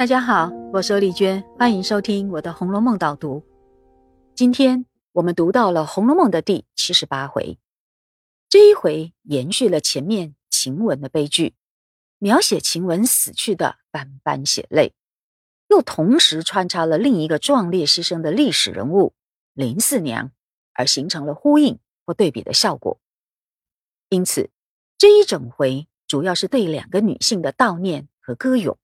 大家好，我是丽娟，欢迎收听我的《红楼梦》导读。今天我们读到了《红楼梦》的第七十八回，这一回延续了前面晴雯的悲剧，描写晴雯死去的斑斑血泪，又同时穿插了另一个壮烈牺牲的历史人物林四娘，而形成了呼应或对比的效果。因此，这一整回主要是对两个女性的悼念和歌咏。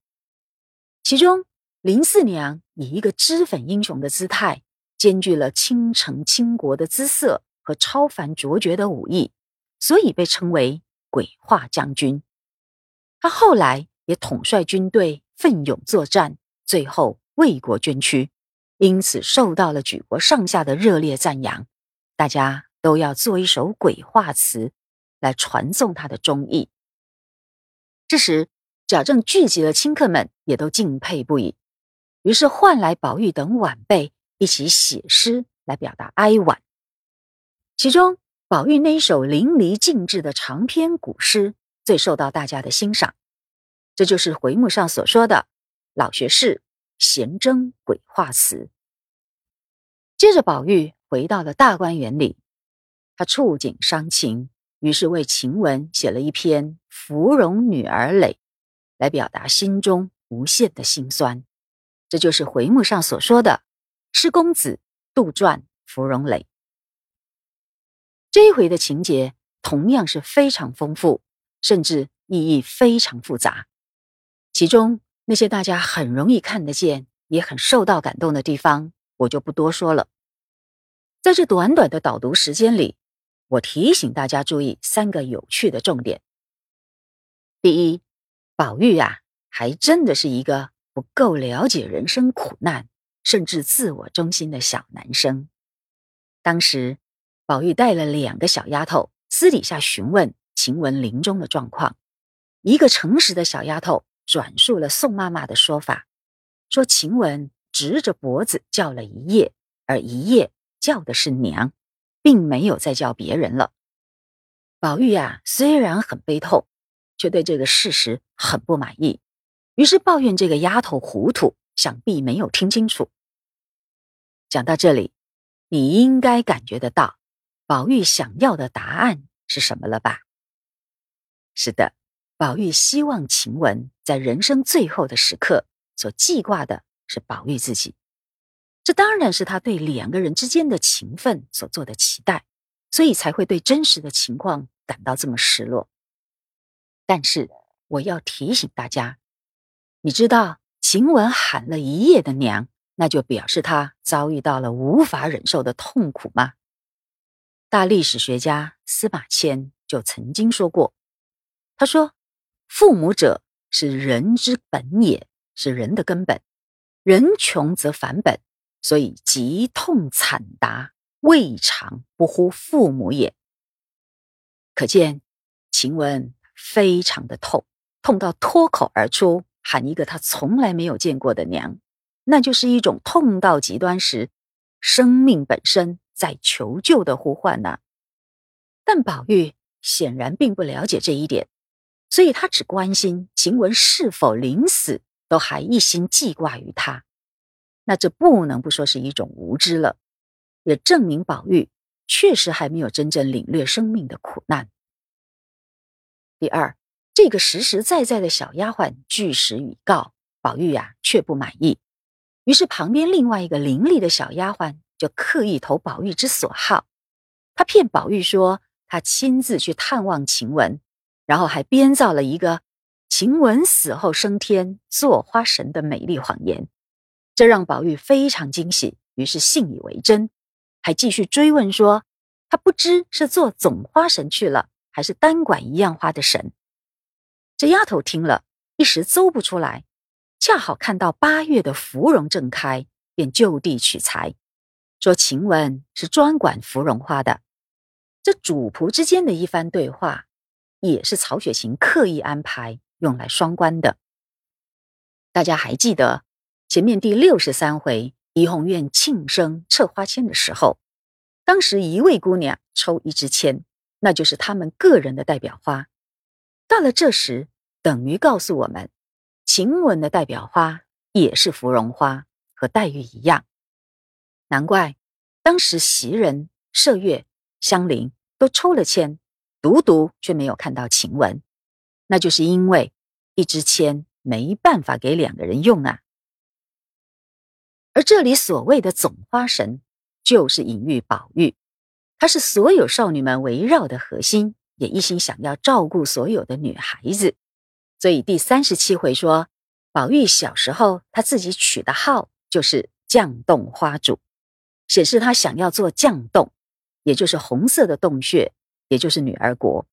其中，林四娘以一个脂粉英雄的姿态，兼具了倾城倾国的姿色和超凡卓绝的武艺，所以被称为鬼画将军。他后来也统帅军队，奋勇作战，最后为国捐躯，因此受到了举国上下的热烈赞扬。大家都要做一首鬼画词来传颂他的忠义。这时。贾政聚集了亲客们，也都敬佩不已，于是唤来宝玉等晚辈一起写诗来表达哀婉。其中，宝玉那一首淋漓尽致的长篇古诗最受到大家的欣赏，这就是回目上所说的“老学士闲征鬼画词”。接着，宝玉回到了大观园里，他触景伤情，于是为晴雯写了一篇《芙蓉女儿诔》。来表达心中无限的心酸，这就是回目上所说的“诗公子杜撰芙蓉诔”。这一回的情节同样是非常丰富，甚至意义非常复杂。其中那些大家很容易看得见，也很受到感动的地方，我就不多说了。在这短短的导读时间里，我提醒大家注意三个有趣的重点。第一。宝玉呀，还真的是一个不够了解人生苦难，甚至自我中心的小男生。当时，宝玉带了两个小丫头，私底下询问晴雯临终的状况。一个诚实的小丫头转述了宋妈妈的说法，说晴雯直着脖子叫了一夜，而一夜叫的是娘，并没有再叫别人了。宝玉呀，虽然很悲痛。却对这个事实很不满意，于是抱怨这个丫头糊涂，想必没有听清楚。讲到这里，你应该感觉得到宝玉想要的答案是什么了吧？是的，宝玉希望晴雯在人生最后的时刻所记挂的是宝玉自己，这当然是他对两个人之间的情分所做的期待，所以才会对真实的情况感到这么失落。但是我要提醒大家，你知道晴雯喊了一夜的娘，那就表示她遭遇到了无法忍受的痛苦吗？大历史学家司马迁就曾经说过，他说：“父母者是人之本也，是人的根本。人穷则反本，所以疾痛惨达，未尝不呼父母也。”可见晴雯。非常的痛，痛到脱口而出喊一个他从来没有见过的娘，那就是一种痛到极端时，生命本身在求救的呼唤呐。但宝玉显然并不了解这一点，所以他只关心晴雯是否临死都还一心记挂于他。那这不能不说是一种无知了，也证明宝玉确实还没有真正领略生命的苦难。第二，这个实实在在的小丫鬟据实以告，宝玉呀却不满意。于是旁边另外一个伶俐的小丫鬟就刻意投宝玉之所好，她骗宝玉说她亲自去探望晴雯，然后还编造了一个晴雯死后升天做花神的美丽谎言，这让宝玉非常惊喜，于是信以为真，还继续追问说他不知是做总花神去了。还是单管一样花的神，这丫头听了一时诌不出来，恰好看到八月的芙蓉正开，便就地取材，说晴雯是专管芙蓉花的。这主仆之间的一番对话，也是曹雪芹刻意安排用来双关的。大家还记得前面第六十三回怡红院庆生撤花签的时候，当时一位姑娘抽一支签。那就是他们个人的代表花。到了这时，等于告诉我们，晴雯的代表花也是芙蓉花，和黛玉一样。难怪当时袭人、麝月、香菱都抽了签，独独却没有看到晴雯，那就是因为一支签没办法给两个人用啊。而这里所谓的总花神，就是隐喻宝玉，他是所有少女们围绕的核心，也一心想要照顾所有的女孩子。所以第三十七回说，宝玉小时候他自己取的号就是绛洞花主，显示他想要做绛洞，也就是红色的洞穴，也就是女儿国。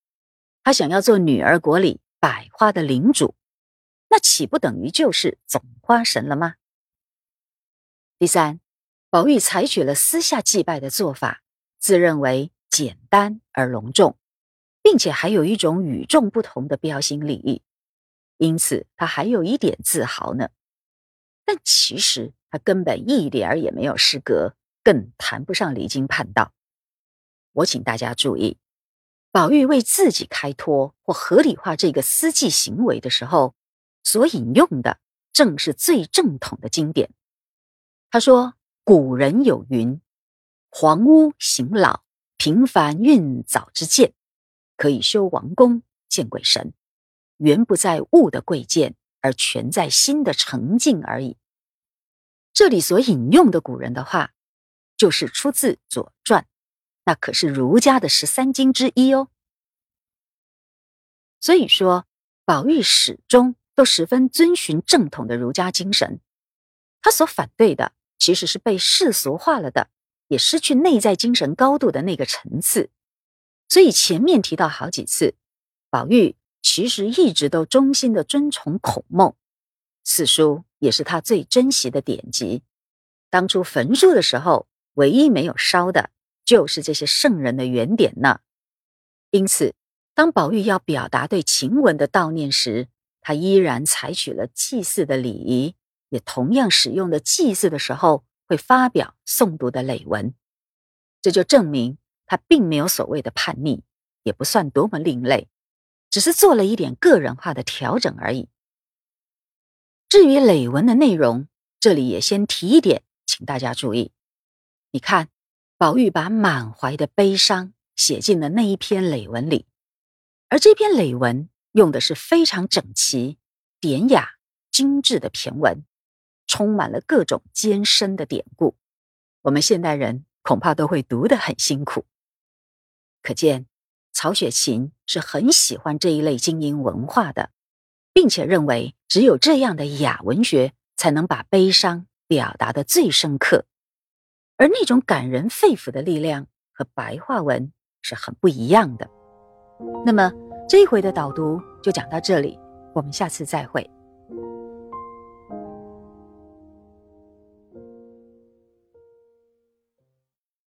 他想要做女儿国里百花的领主，那岂不等于就是总花神了吗？第三，宝玉采取了私下祭拜的做法，自认为简单而隆重，并且还有一种与众不同的标新立异，因此他还有一点自豪呢。但其实他根本一点儿也没有失格，更谈不上离经叛道。我请大家注意，宝玉为自己开脱或合理化这个私祭行为的时候，所引用的正是最正统的经典。他说：“古人有云，黄屋行老，平凡运早之见，可以修王宫见鬼神。原不在物的贵贱，而全在心的澄净而已。”这里所引用的古人的话，就是出自《左传》，那可是儒家的十三经之一哦。所以说，宝玉始终都十分遵循正统的儒家精神，他所反对的。其实是被世俗化了的，也失去内在精神高度的那个层次。所以前面提到好几次，宝玉其实一直都忠心的尊崇孔孟，此书也是他最珍惜的典籍。当初焚书的时候，唯一没有烧的就是这些圣人的原点呢。因此，当宝玉要表达对晴雯的悼念时，他依然采取了祭祀的礼仪。也同样使用的祭祀的时候会发表诵读的累文，这就证明他并没有所谓的叛逆，也不算多么另类，只是做了一点个人化的调整而已。至于累文的内容，这里也先提一点，请大家注意。你看，宝玉把满怀的悲伤写进了那一篇累文里，而这篇累文用的是非常整齐、典雅、精致的骈文。充满了各种艰深的典故，我们现代人恐怕都会读得很辛苦。可见曹雪芹是很喜欢这一类精英文化的，并且认为只有这样的雅文学才能把悲伤表达的最深刻，而那种感人肺腑的力量和白话文是很不一样的。那么这一回的导读就讲到这里，我们下次再会。